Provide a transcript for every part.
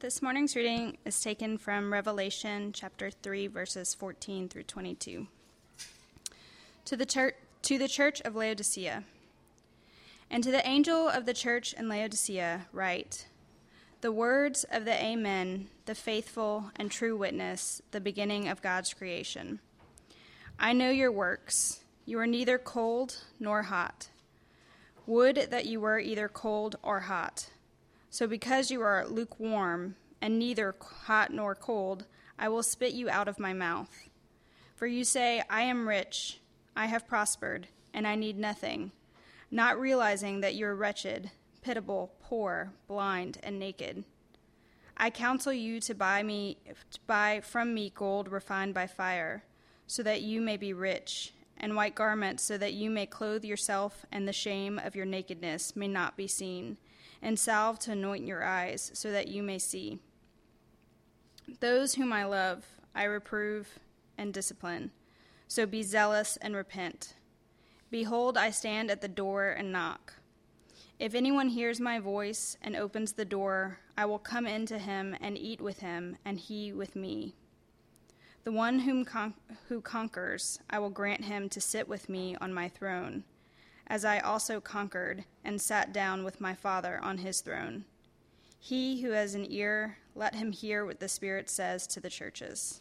This morning's reading is taken from Revelation chapter 3, verses 14 through 22. To the, church, to the church of Laodicea. And to the angel of the church in Laodicea, write The words of the Amen, the faithful and true witness, the beginning of God's creation. I know your works. You are neither cold nor hot. Would that you were either cold or hot. So, because you are lukewarm and neither hot nor cold, I will spit you out of my mouth. For you say, I am rich, I have prospered, and I need nothing, not realizing that you are wretched, pitiable, poor, blind, and naked. I counsel you to buy me to buy from me gold refined by fire, so that you may be rich, and white garments so that you may clothe yourself and the shame of your nakedness may not be seen and salve to anoint your eyes, so that you may see. Those whom I love, I reprove and discipline. So be zealous and repent. Behold, I stand at the door and knock. If anyone hears my voice and opens the door, I will come in to him and eat with him, and he with me. The one whom con- who conquers, I will grant him to sit with me on my throne as I also conquered and sat down with my Father on his throne. He who has an ear, let him hear what the Spirit says to the churches.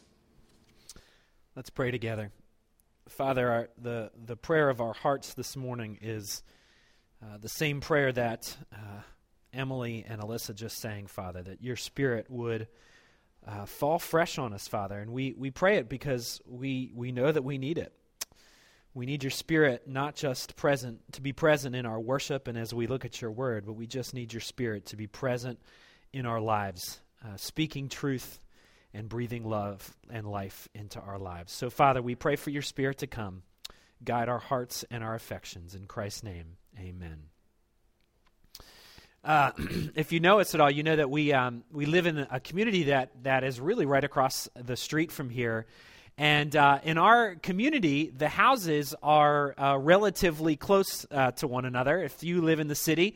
Let's pray together. Father, our, the, the prayer of our hearts this morning is uh, the same prayer that uh, Emily and Alyssa just sang, Father, that your Spirit would uh, fall fresh on us, Father. And we, we pray it because we, we know that we need it. We need your spirit not just present to be present in our worship and as we look at your word, but we just need your spirit to be present in our lives, uh, speaking truth and breathing love and life into our lives. So, Father, we pray for your spirit to come, guide our hearts and our affections. In Christ's name, amen. Uh, if you know us at all, you know that we um, we live in a community that that is really right across the street from here, and uh, in our community, the houses are uh, relatively close uh, to one another. If you live in the city,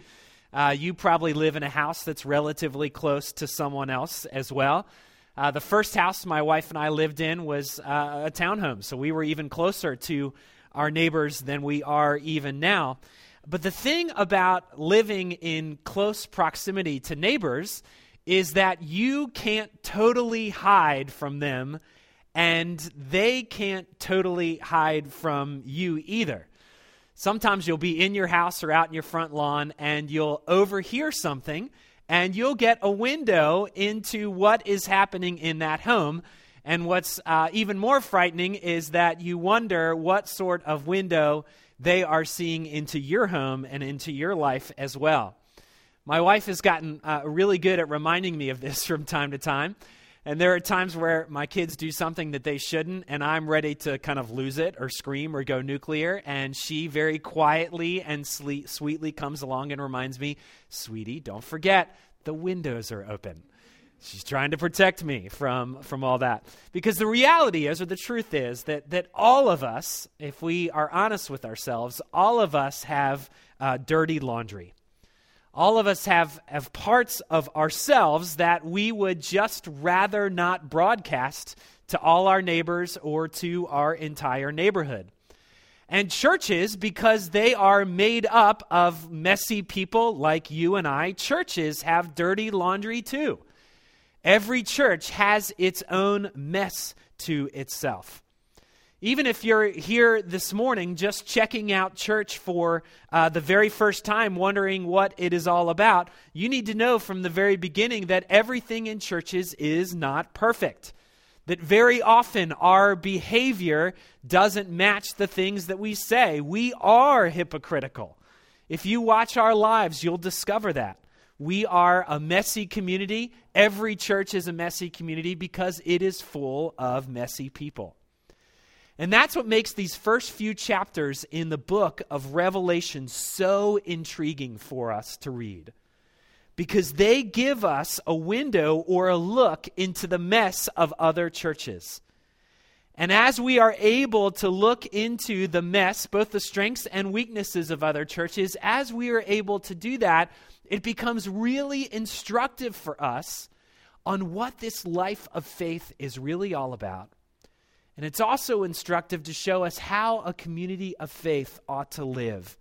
uh, you probably live in a house that's relatively close to someone else as well. Uh, the first house my wife and I lived in was uh, a townhome, so we were even closer to our neighbors than we are even now. But the thing about living in close proximity to neighbors is that you can't totally hide from them and they can't totally hide from you either. Sometimes you'll be in your house or out in your front lawn and you'll overhear something and you'll get a window into what is happening in that home. And what's uh, even more frightening is that you wonder what sort of window they are seeing into your home and into your life as well. My wife has gotten uh, really good at reminding me of this from time to time. And there are times where my kids do something that they shouldn't, and I'm ready to kind of lose it or scream or go nuclear. And she very quietly and sleet, sweetly comes along and reminds me, Sweetie, don't forget, the windows are open. She's trying to protect me from, from all that. Because the reality is, or the truth is, that, that all of us, if we are honest with ourselves, all of us have uh, dirty laundry all of us have, have parts of ourselves that we would just rather not broadcast to all our neighbors or to our entire neighborhood. And churches, because they are made up of messy people like you and I, churches have dirty laundry too. Every church has its own mess to itself. Even if you're here this morning just checking out church for uh, the very first time, wondering what it is all about, you need to know from the very beginning that everything in churches is not perfect. That very often our behavior doesn't match the things that we say. We are hypocritical. If you watch our lives, you'll discover that. We are a messy community. Every church is a messy community because it is full of messy people. And that's what makes these first few chapters in the book of Revelation so intriguing for us to read. Because they give us a window or a look into the mess of other churches. And as we are able to look into the mess, both the strengths and weaknesses of other churches, as we are able to do that, it becomes really instructive for us on what this life of faith is really all about. And it's also instructive to show us how a community of faith ought to live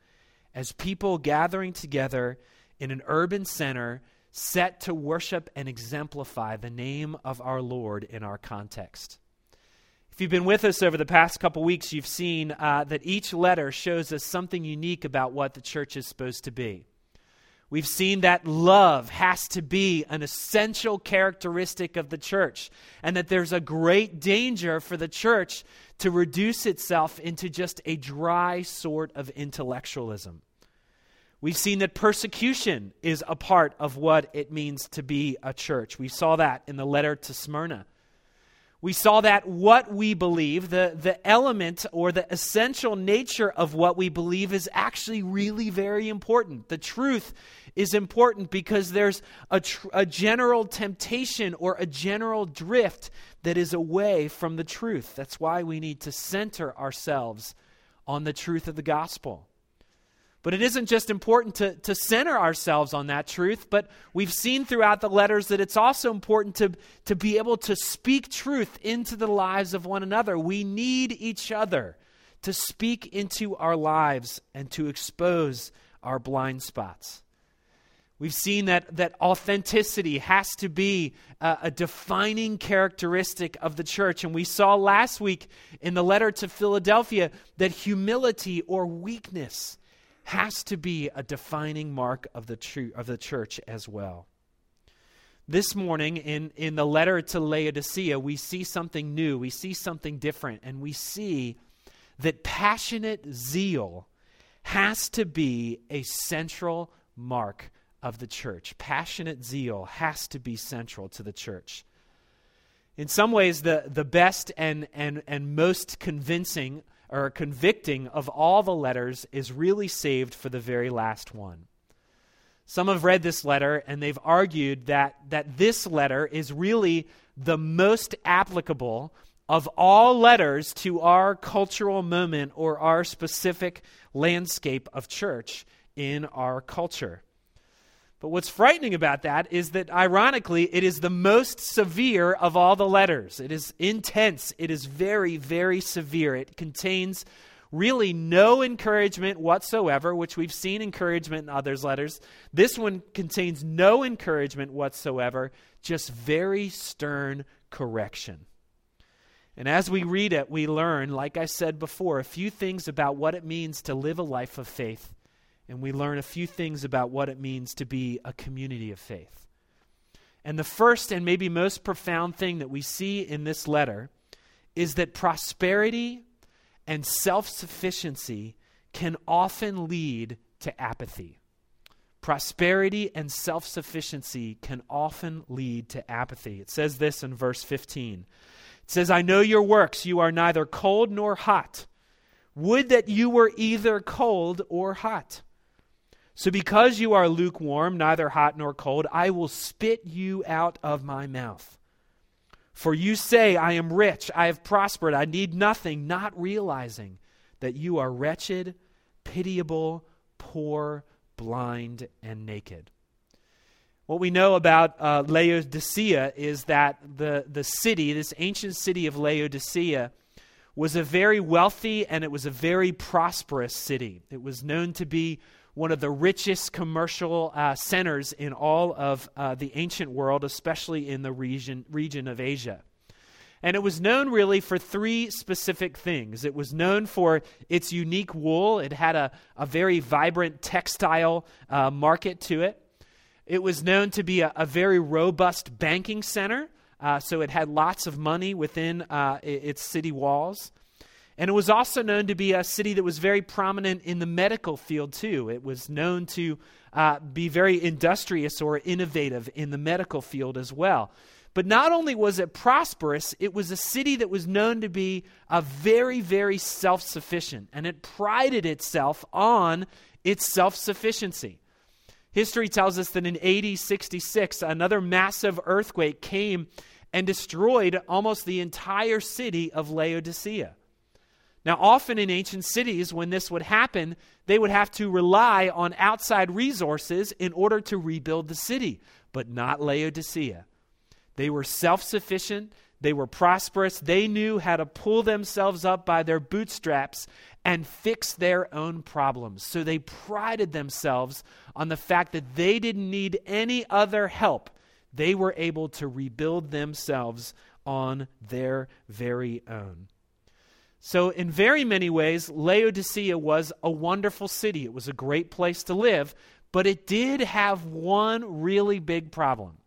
as people gathering together in an urban center set to worship and exemplify the name of our Lord in our context. If you've been with us over the past couple weeks, you've seen uh, that each letter shows us something unique about what the church is supposed to be. We've seen that love has to be an essential characteristic of the church, and that there's a great danger for the church to reduce itself into just a dry sort of intellectualism. We've seen that persecution is a part of what it means to be a church. We saw that in the letter to Smyrna. We saw that what we believe, the, the element or the essential nature of what we believe, is actually really very important. The truth is important because there's a, tr- a general temptation or a general drift that is away from the truth. That's why we need to center ourselves on the truth of the gospel. But it isn't just important to, to center ourselves on that truth, but we've seen throughout the letters that it's also important to, to be able to speak truth into the lives of one another. We need each other to speak into our lives and to expose our blind spots. We've seen that, that authenticity has to be a, a defining characteristic of the church. And we saw last week in the letter to Philadelphia that humility or weakness has to be a defining mark of the, tr- of the church as well. This morning, in, in the letter to Laodicea, we see something new, we see something different, and we see that passionate zeal has to be a central mark of the church. Passionate zeal has to be central to the church. In some ways, the, the best and, and, and most convincing or convicting of all the letters is really saved for the very last one. Some have read this letter and they've argued that, that this letter is really the most applicable of all letters to our cultural moment or our specific landscape of church in our culture. But what's frightening about that is that, ironically, it is the most severe of all the letters. It is intense. It is very, very severe. It contains really no encouragement whatsoever, which we've seen encouragement in others' letters. This one contains no encouragement whatsoever, just very stern correction. And as we read it, we learn, like I said before, a few things about what it means to live a life of faith and we learn a few things about what it means to be a community of faith. And the first and maybe most profound thing that we see in this letter is that prosperity and self sufficiency can often lead to apathy. Prosperity and self sufficiency can often lead to apathy. It says this in verse 15. It says, I know your works. You are neither cold nor hot. Would that you were either cold or hot. So, because you are lukewarm, neither hot nor cold, I will spit you out of my mouth. For you say, I am rich, I have prospered, I need nothing, not realizing that you are wretched, pitiable, poor, blind, and naked. What we know about uh, Laodicea is that the, the city, this ancient city of Laodicea, was a very wealthy and it was a very prosperous city. It was known to be one of the richest commercial uh, centers in all of uh, the ancient world, especially in the region, region of Asia. And it was known really for three specific things. It was known for its unique wool, it had a, a very vibrant textile uh, market to it. It was known to be a, a very robust banking center, uh, so it had lots of money within uh, its city walls. And it was also known to be a city that was very prominent in the medical field, too. It was known to uh, be very industrious or innovative in the medical field as well. But not only was it prosperous, it was a city that was known to be a very, very self sufficient, and it prided itself on its self sufficiency. History tells us that in AD 66, another massive earthquake came and destroyed almost the entire city of Laodicea. Now, often in ancient cities, when this would happen, they would have to rely on outside resources in order to rebuild the city, but not Laodicea. They were self sufficient, they were prosperous, they knew how to pull themselves up by their bootstraps and fix their own problems. So they prided themselves on the fact that they didn't need any other help. They were able to rebuild themselves on their very own. So, in very many ways, Laodicea was a wonderful city. It was a great place to live, but it did have one really big problem.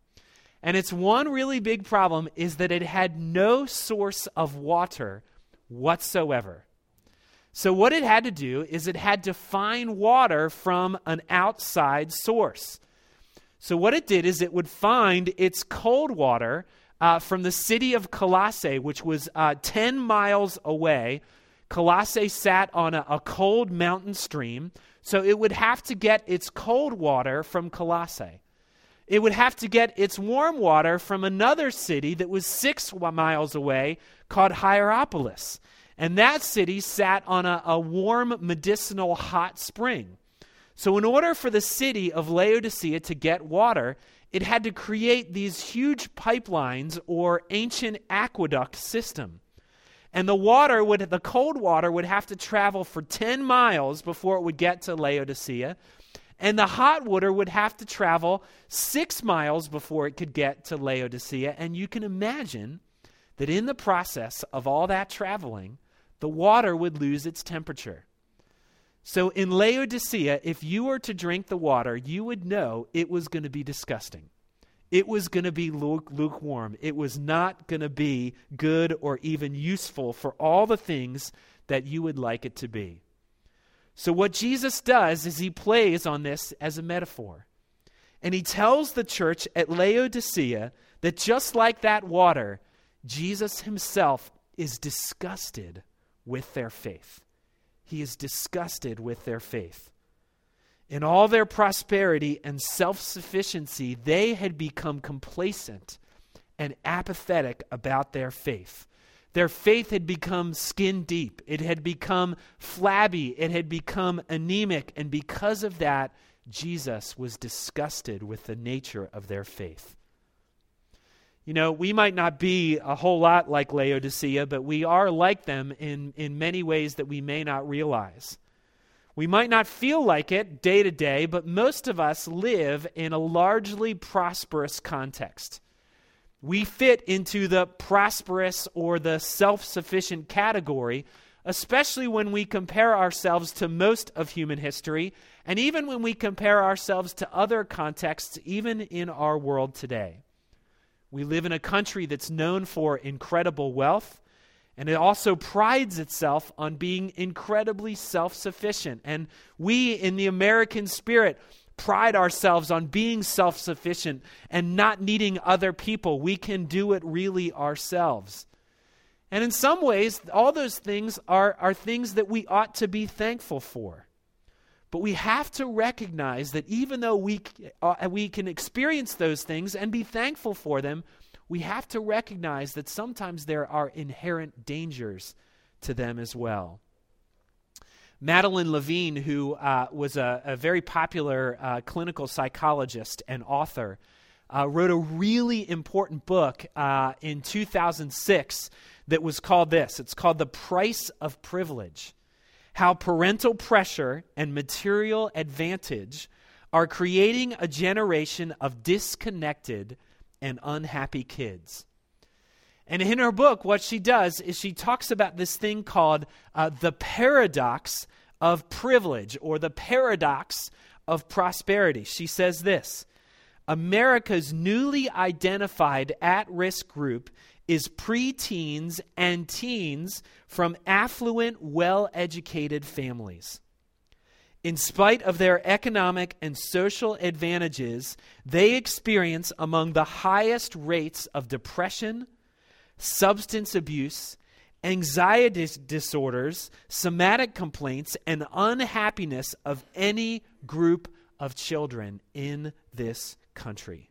And its one really big problem is that it had no source of water whatsoever. So, what it had to do is it had to find water from an outside source. So, what it did is it would find its cold water uh, from the city of Colossae, which was uh, 10 miles away. Colossae sat on a, a cold mountain stream, so it would have to get its cold water from Colossae. It would have to get its warm water from another city that was six miles away called Hierapolis. And that city sat on a, a warm medicinal hot spring. So, in order for the city of Laodicea to get water, it had to create these huge pipelines or ancient aqueduct system. And the water would the cold water would have to travel for 10 miles before it would get to Laodicea. And the hot water would have to travel 6 miles before it could get to Laodicea. And you can imagine that in the process of all that traveling, the water would lose its temperature. So in Laodicea, if you were to drink the water, you would know it was going to be disgusting. It was going to be lukewarm. It was not going to be good or even useful for all the things that you would like it to be. So, what Jesus does is he plays on this as a metaphor. And he tells the church at Laodicea that just like that water, Jesus himself is disgusted with their faith he is disgusted with their faith. In all their prosperity and self sufficiency, they had become complacent and apathetic about their faith. Their faith had become skin deep, it had become flabby, it had become anemic, and because of that, Jesus was disgusted with the nature of their faith. You know, we might not be a whole lot like Laodicea, but we are like them in, in many ways that we may not realize. We might not feel like it day to day, but most of us live in a largely prosperous context. We fit into the prosperous or the self sufficient category, especially when we compare ourselves to most of human history, and even when we compare ourselves to other contexts, even in our world today. We live in a country that's known for incredible wealth, and it also prides itself on being incredibly self sufficient. And we, in the American spirit, pride ourselves on being self sufficient and not needing other people. We can do it really ourselves. And in some ways, all those things are, are things that we ought to be thankful for. But we have to recognize that even though we, uh, we can experience those things and be thankful for them, we have to recognize that sometimes there are inherent dangers to them as well. Madeline Levine, who uh, was a, a, very popular uh, clinical psychologist and author, uh, wrote a really important book uh, in 2006 that was called this. It's called The Price of Privilege how parental pressure and material advantage are creating a generation of disconnected and unhappy kids. And in her book, what she does is she talks about this thing called uh, the paradox of privilege or the paradox of prosperity. She says this America's newly identified at risk group is preteens and teens from affluent, well educated families. In spite of their economic and social advantages, they experience among the highest rates of depression, substance abuse, anxiety disorders, somatic complaints, and unhappiness of any group of children in this country.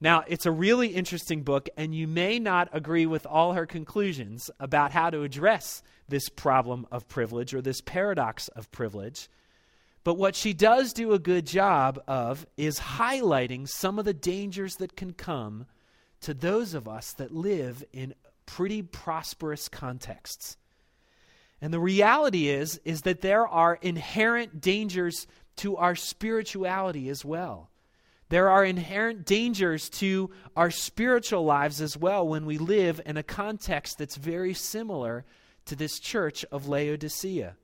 Now, it's a really interesting book, and you may not agree with all her conclusions about how to address this problem of privilege or this paradox of privilege. But what she does do a good job of is highlighting some of the dangers that can come to those of us that live in pretty prosperous contexts. And the reality is is that there are inherent dangers to our spirituality as well. There are inherent dangers to our spiritual lives as well when we live in a context that's very similar to this church of Laodicea.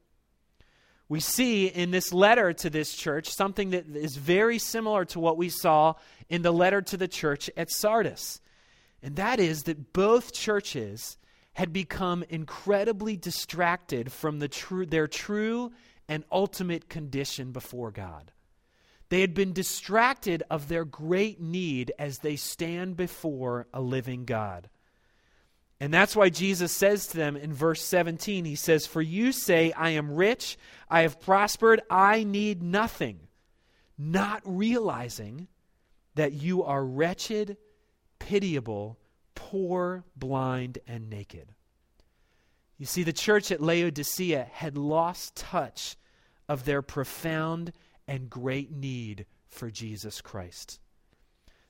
We see in this letter to this church something that is very similar to what we saw in the letter to the church at Sardis. And that is that both churches had become incredibly distracted from the their true and ultimate condition before God. They had been distracted of their great need as they stand before a living God. And that's why Jesus says to them in verse 17, He says, For you say, I am rich, I have prospered, I need nothing, not realizing that you are wretched, pitiable, poor, blind, and naked. You see, the church at Laodicea had lost touch of their profound and great need for Jesus Christ.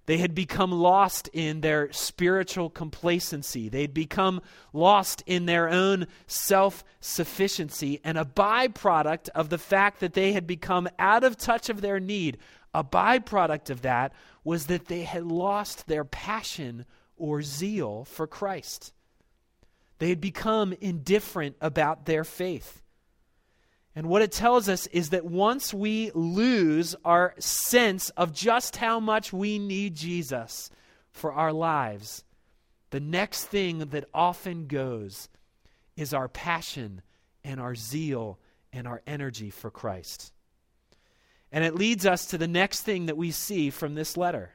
They had become lost in their spiritual complacency. They had become lost in their own self sufficiency. And a byproduct of the fact that they had become out of touch of their need, a byproduct of that was that they had lost their passion or zeal for Christ. They had become indifferent about their faith. And what it tells us is that once we lose our sense of just how much we need Jesus for our lives, the next thing that often goes is our passion and our zeal and our energy for Christ. And it leads us to the next thing that we see from this letter.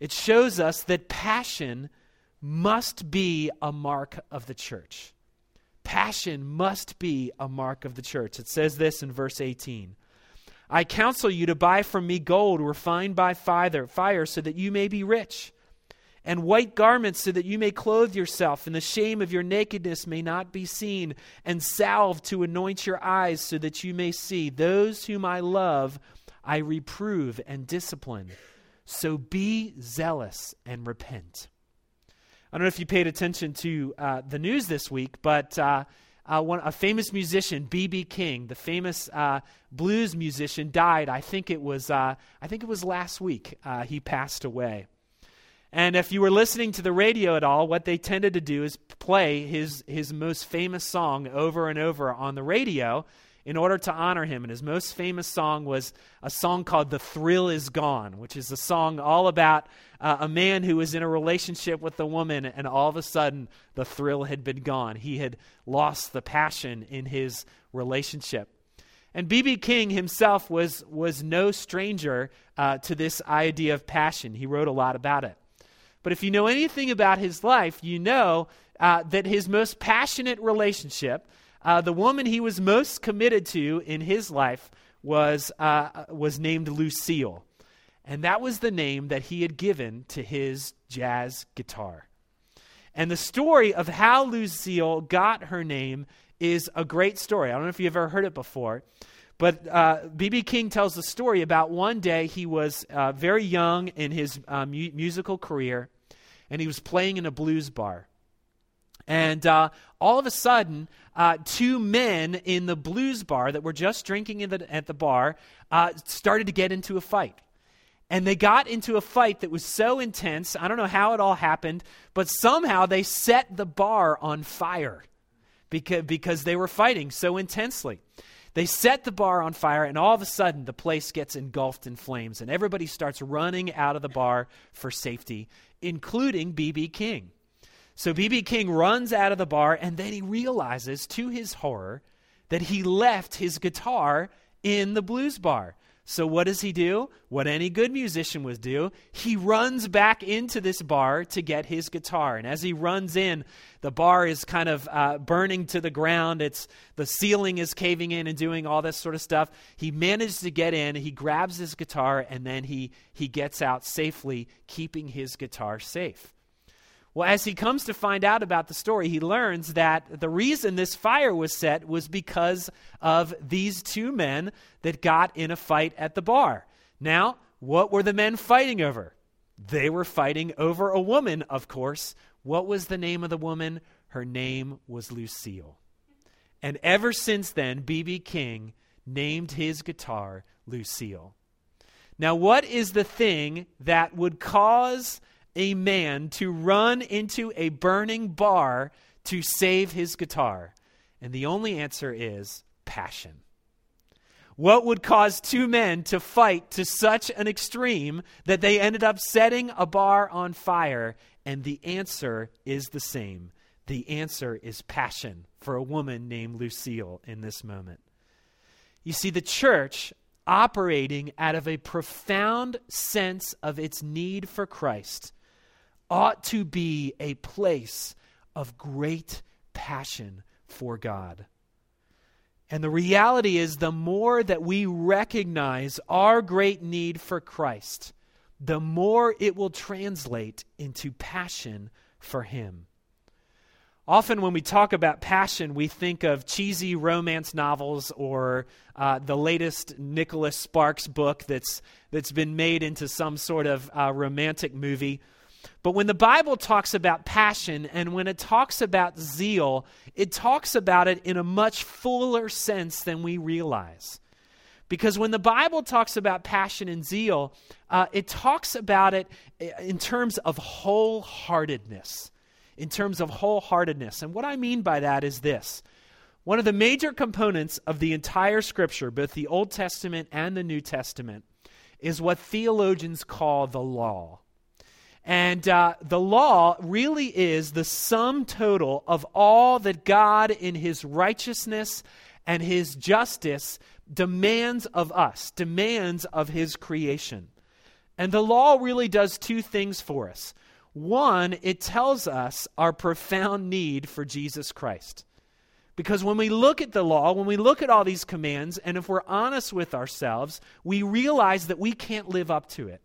It shows us that passion must be a mark of the church. Passion must be a mark of the church. It says this in verse 18 I counsel you to buy from me gold refined by fire, so that you may be rich, and white garments so that you may clothe yourself, and the shame of your nakedness may not be seen, and salve to anoint your eyes so that you may see. Those whom I love, I reprove and discipline. So be zealous and repent. I don't know if you paid attention to uh, the news this week, but uh, uh, one, a famous musician, B.B. King, the famous uh, blues musician, died. I think it was, uh, I think it was last week. Uh, he passed away. And if you were listening to the radio at all, what they tended to do is play his, his most famous song over and over on the radio in order to honor him. And his most famous song was a song called The Thrill Is Gone, which is a song all about uh, a man who was in a relationship with a woman, and all of a sudden the thrill had been gone. He had lost the passion in his relationship. And B.B. King himself was, was no stranger uh, to this idea of passion. He wrote a lot about it. But if you know anything about his life, you know uh, that his most passionate relationship uh, the woman he was most committed to in his life was, uh, was named Lucille. And that was the name that he had given to his jazz guitar. And the story of how Lucille got her name is a great story. I don't know if you've ever heard it before, but B.B. Uh, King tells the story about one day he was uh, very young in his uh, mu- musical career, and he was playing in a blues bar. And uh, all of a sudden, uh, two men in the blues bar that were just drinking the, at the bar uh, started to get into a fight. And they got into a fight that was so intense. I don't know how it all happened, but somehow they set the bar on fire because, because they were fighting so intensely. They set the bar on fire, and all of a sudden, the place gets engulfed in flames, and everybody starts running out of the bar for safety, including B.B. King. So B.B. King runs out of the bar, and then he realizes, to his horror, that he left his guitar in the blues bar. So what does he do? What any good musician would do. He runs back into this bar to get his guitar. And as he runs in, the bar is kind of uh, burning to the ground. It's the ceiling is caving in and doing all this sort of stuff. He manages to get in. He grabs his guitar and then he he gets out safely, keeping his guitar safe. Well, as he comes to find out about the story, he learns that the reason this fire was set was because of these two men that got in a fight at the bar. Now, what were the men fighting over? They were fighting over a woman, of course. What was the name of the woman? Her name was Lucille. And ever since then, B.B. King named his guitar Lucille. Now, what is the thing that would cause a man to run into a burning bar to save his guitar? And the only answer is passion. What would cause two men to fight to such an extreme that they ended up setting a bar on fire? And the answer is the same. The answer is passion for a woman named Lucille in this moment. You see, the church operating out of a profound sense of its need for Christ ought to be a place of great passion for God. And the reality is, the more that we recognize our great need for Christ, the more it will translate into passion for Him. Often, when we talk about passion, we think of cheesy romance novels or uh, the latest Nicholas Sparks book that's, that's been made into some sort of uh, romantic movie. But when the Bible talks about passion and when it talks about zeal, it talks about it in a much fuller sense than we realize. Because when the Bible talks about passion and zeal, uh, it talks about it in terms of wholeheartedness in terms of wholeheartedness. And what I mean by that is this one of the major components of the entire scripture, both the Old Testament and the New Testament, is what theologians call the law. And uh, the law really is the sum total of all that God, in his righteousness and his justice, demands of us, demands of his creation. And the law really does two things for us. One, it tells us our profound need for Jesus Christ. Because when we look at the law, when we look at all these commands, and if we're honest with ourselves, we realize that we can't live up to it.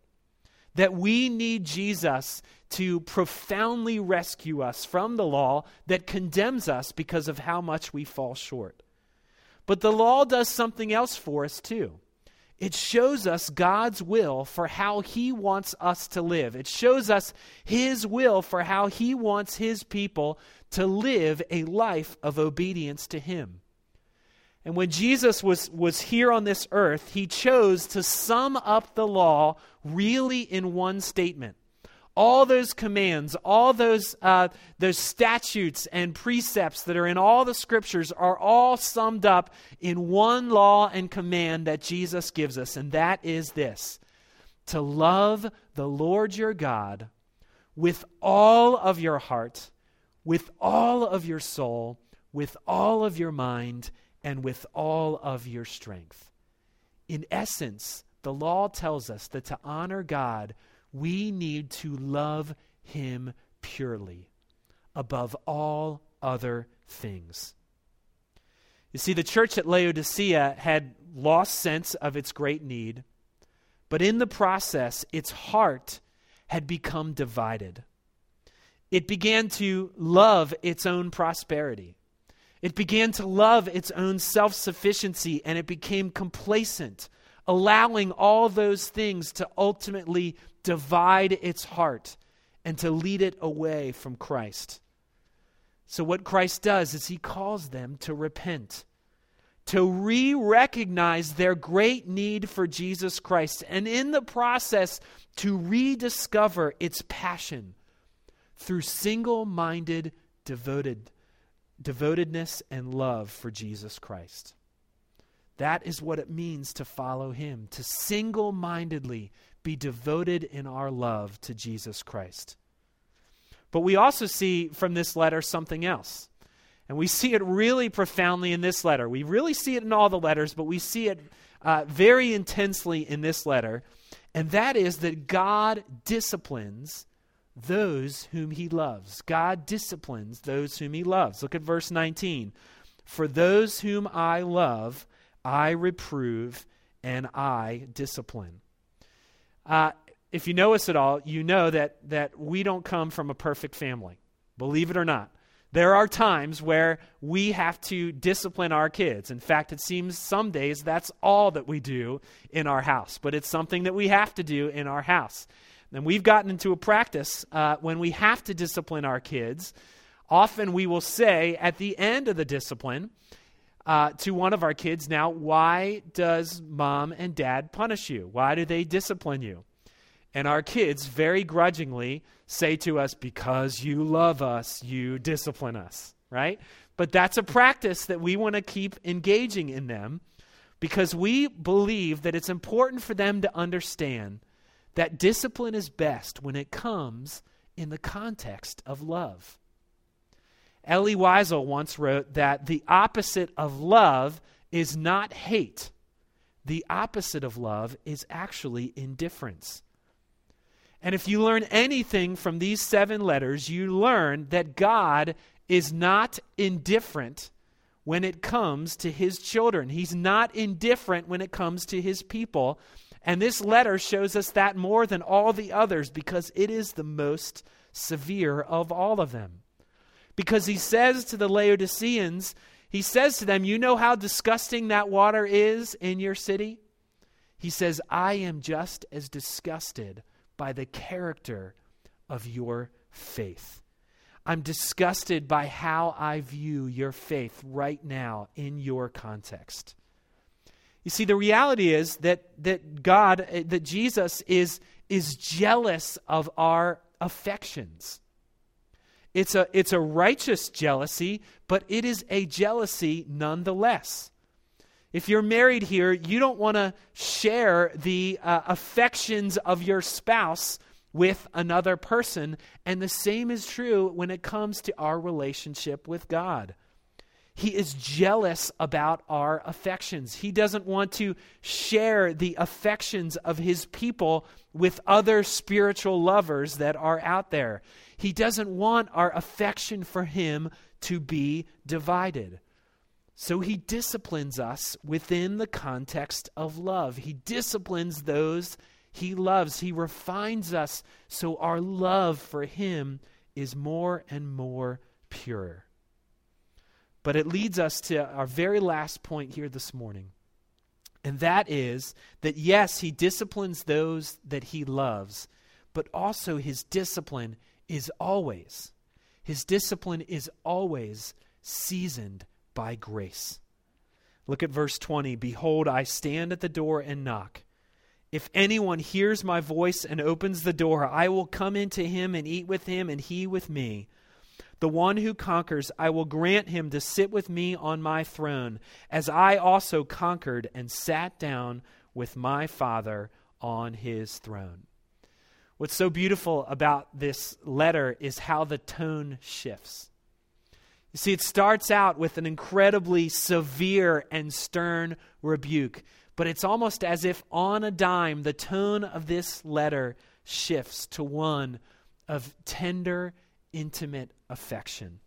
That we need Jesus to profoundly rescue us from the law that condemns us because of how much we fall short. But the law does something else for us, too. It shows us God's will for how He wants us to live. It shows us His will for how He wants His people to live a life of obedience to Him. And when Jesus was, was here on this earth, He chose to sum up the law really in one statement. All those commands, all those, uh, those statutes and precepts that are in all the scriptures are all summed up in one law and command that Jesus gives us, and that is this to love the Lord your God with all of your heart, with all of your soul, with all of your mind, and with all of your strength. In essence, the law tells us that to honor God, we need to love him purely above all other things. You see, the church at Laodicea had lost sense of its great need, but in the process, its heart had become divided. It began to love its own prosperity. It began to love its own self sufficiency, and it became complacent, allowing all those things to ultimately divide its heart and to lead it away from Christ. So, what Christ does is he calls them to repent, to re recognize their great need for Jesus Christ, and in the process, to rediscover its passion through single minded, devoted, devotedness and love for Jesus Christ. That is what it means to follow him, to single mindedly be devoted in our love to Jesus Christ. But we also see from this letter something else. And we see it really profoundly in this letter. We really see it in all the letters, but we see it uh, very intensely in this letter. And that is that God disciplines those whom he loves. God disciplines those whom he loves. Look at verse 19. For those whom I love, I reprove and I discipline. Uh, if you know us at all, you know that, that we don't come from a perfect family. Believe it or not. There are times where we have to discipline our kids. In fact, it seems some days that's all that we do in our house, but it's something that we have to do in our house. And we've gotten into a practice uh, when we have to discipline our kids. Often we will say at the end of the discipline uh, to one of our kids, Now, why does mom and dad punish you? Why do they discipline you? And our kids very grudgingly say to us, Because you love us, you discipline us, right? But that's a practice that we want to keep engaging in them because we believe that it's important for them to understand that discipline is best when it comes in the context of love. Elie Wiesel once wrote that the opposite of love is not hate. The opposite of love is actually indifference. And if you learn anything from these seven letters, you learn that God is not indifferent when it comes to his children. He's not indifferent when it comes to his people. And this letter shows us that more than all the others because it is the most severe of all of them. Because he says to the Laodiceans, he says to them, You know how disgusting that water is in your city? He says, I am just as disgusted by the character of your faith. I'm disgusted by how I view your faith right now in your context. You see, the reality is that, that God, eh, that Jesus is, is jealous of our affections. It's a, it's a righteous jealousy, but it is a jealousy nonetheless. If you're married here, you don't want to share the uh, affections of your spouse with another person. And the same is true when it comes to our relationship with God. He is jealous about our affections. He doesn't want to share the affections of his people with other spiritual lovers that are out there. He doesn't want our affection for him to be divided. So he disciplines us within the context of love. He disciplines those he loves. He refines us so our love for him is more and more pure. But it leads us to our very last point here this morning. And that is that, yes, he disciplines those that he loves, but also his discipline is always, his discipline is always seasoned by grace. Look at verse 20. Behold, I stand at the door and knock. If anyone hears my voice and opens the door, I will come into him and eat with him, and he with me. The one who conquers, I will grant him to sit with me on my throne, as I also conquered and sat down with my Father on his throne. What's so beautiful about this letter is how the tone shifts. You see, it starts out with an incredibly severe and stern rebuke, but it's almost as if on a dime the tone of this letter shifts to one of tender intimate affection.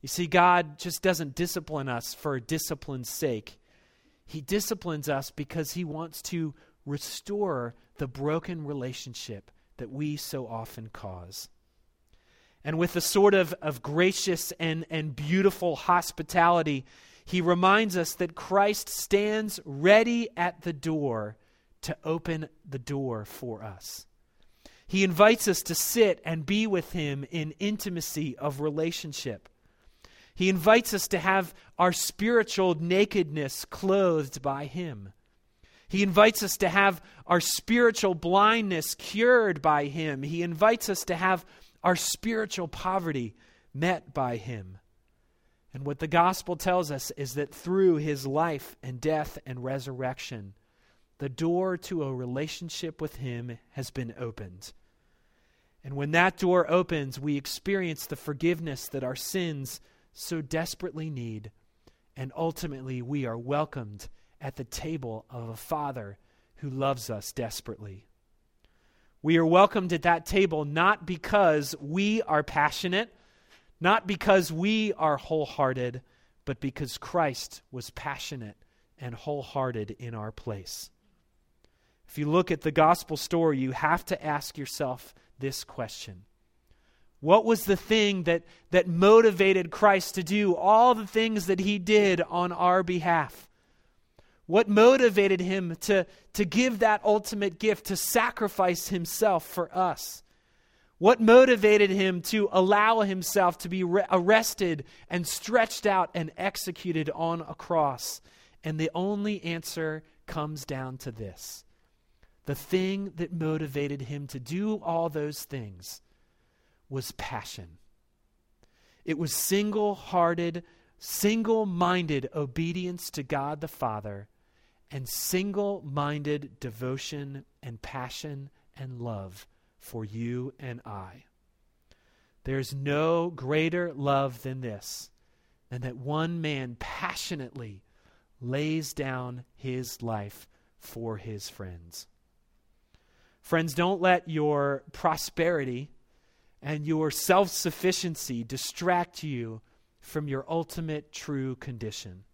You see, God just doesn't discipline us for discipline's sake. He disciplines us because He wants to restore the broken relationship that we so often cause. And with a sort of, of gracious and, and beautiful hospitality, he reminds us that Christ stands ready at the door to open the door for us. He invites us to sit and be with Him in intimacy of relationship. He invites us to have our spiritual nakedness clothed by Him. He invites us to have our spiritual blindness cured by Him. He invites us to have our spiritual poverty met by Him. And what the gospel tells us is that through His life and death and resurrection, the door to a relationship with Him has been opened. And when that door opens, we experience the forgiveness that our sins so desperately need. And ultimately, we are welcomed at the table of a Father who loves us desperately. We are welcomed at that table not because we are passionate, not because we are wholehearted, but because Christ was passionate and wholehearted in our place. If you look at the gospel story, you have to ask yourself this question What was the thing that, that motivated Christ to do all the things that he did on our behalf? What motivated him to, to give that ultimate gift, to sacrifice himself for us? What motivated him to allow himself to be re- arrested and stretched out and executed on a cross? And the only answer comes down to this the thing that motivated him to do all those things was passion. It was single hearted, single minded obedience to God the Father and single minded devotion and passion and love for you and I. There's no greater love than this, than that one man passionately lays down his life for his friends. Friends, don't let your prosperity and your self sufficiency distract you from your ultimate true condition.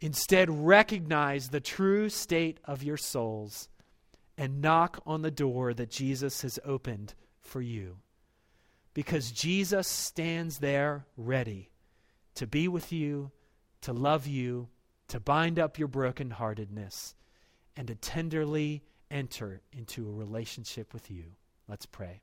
Instead, recognize the true state of your souls and knock on the door that Jesus has opened for you. Because Jesus stands there ready to be with you, to love you, to bind up your brokenheartedness, and to tenderly enter into a relationship with you. Let's pray.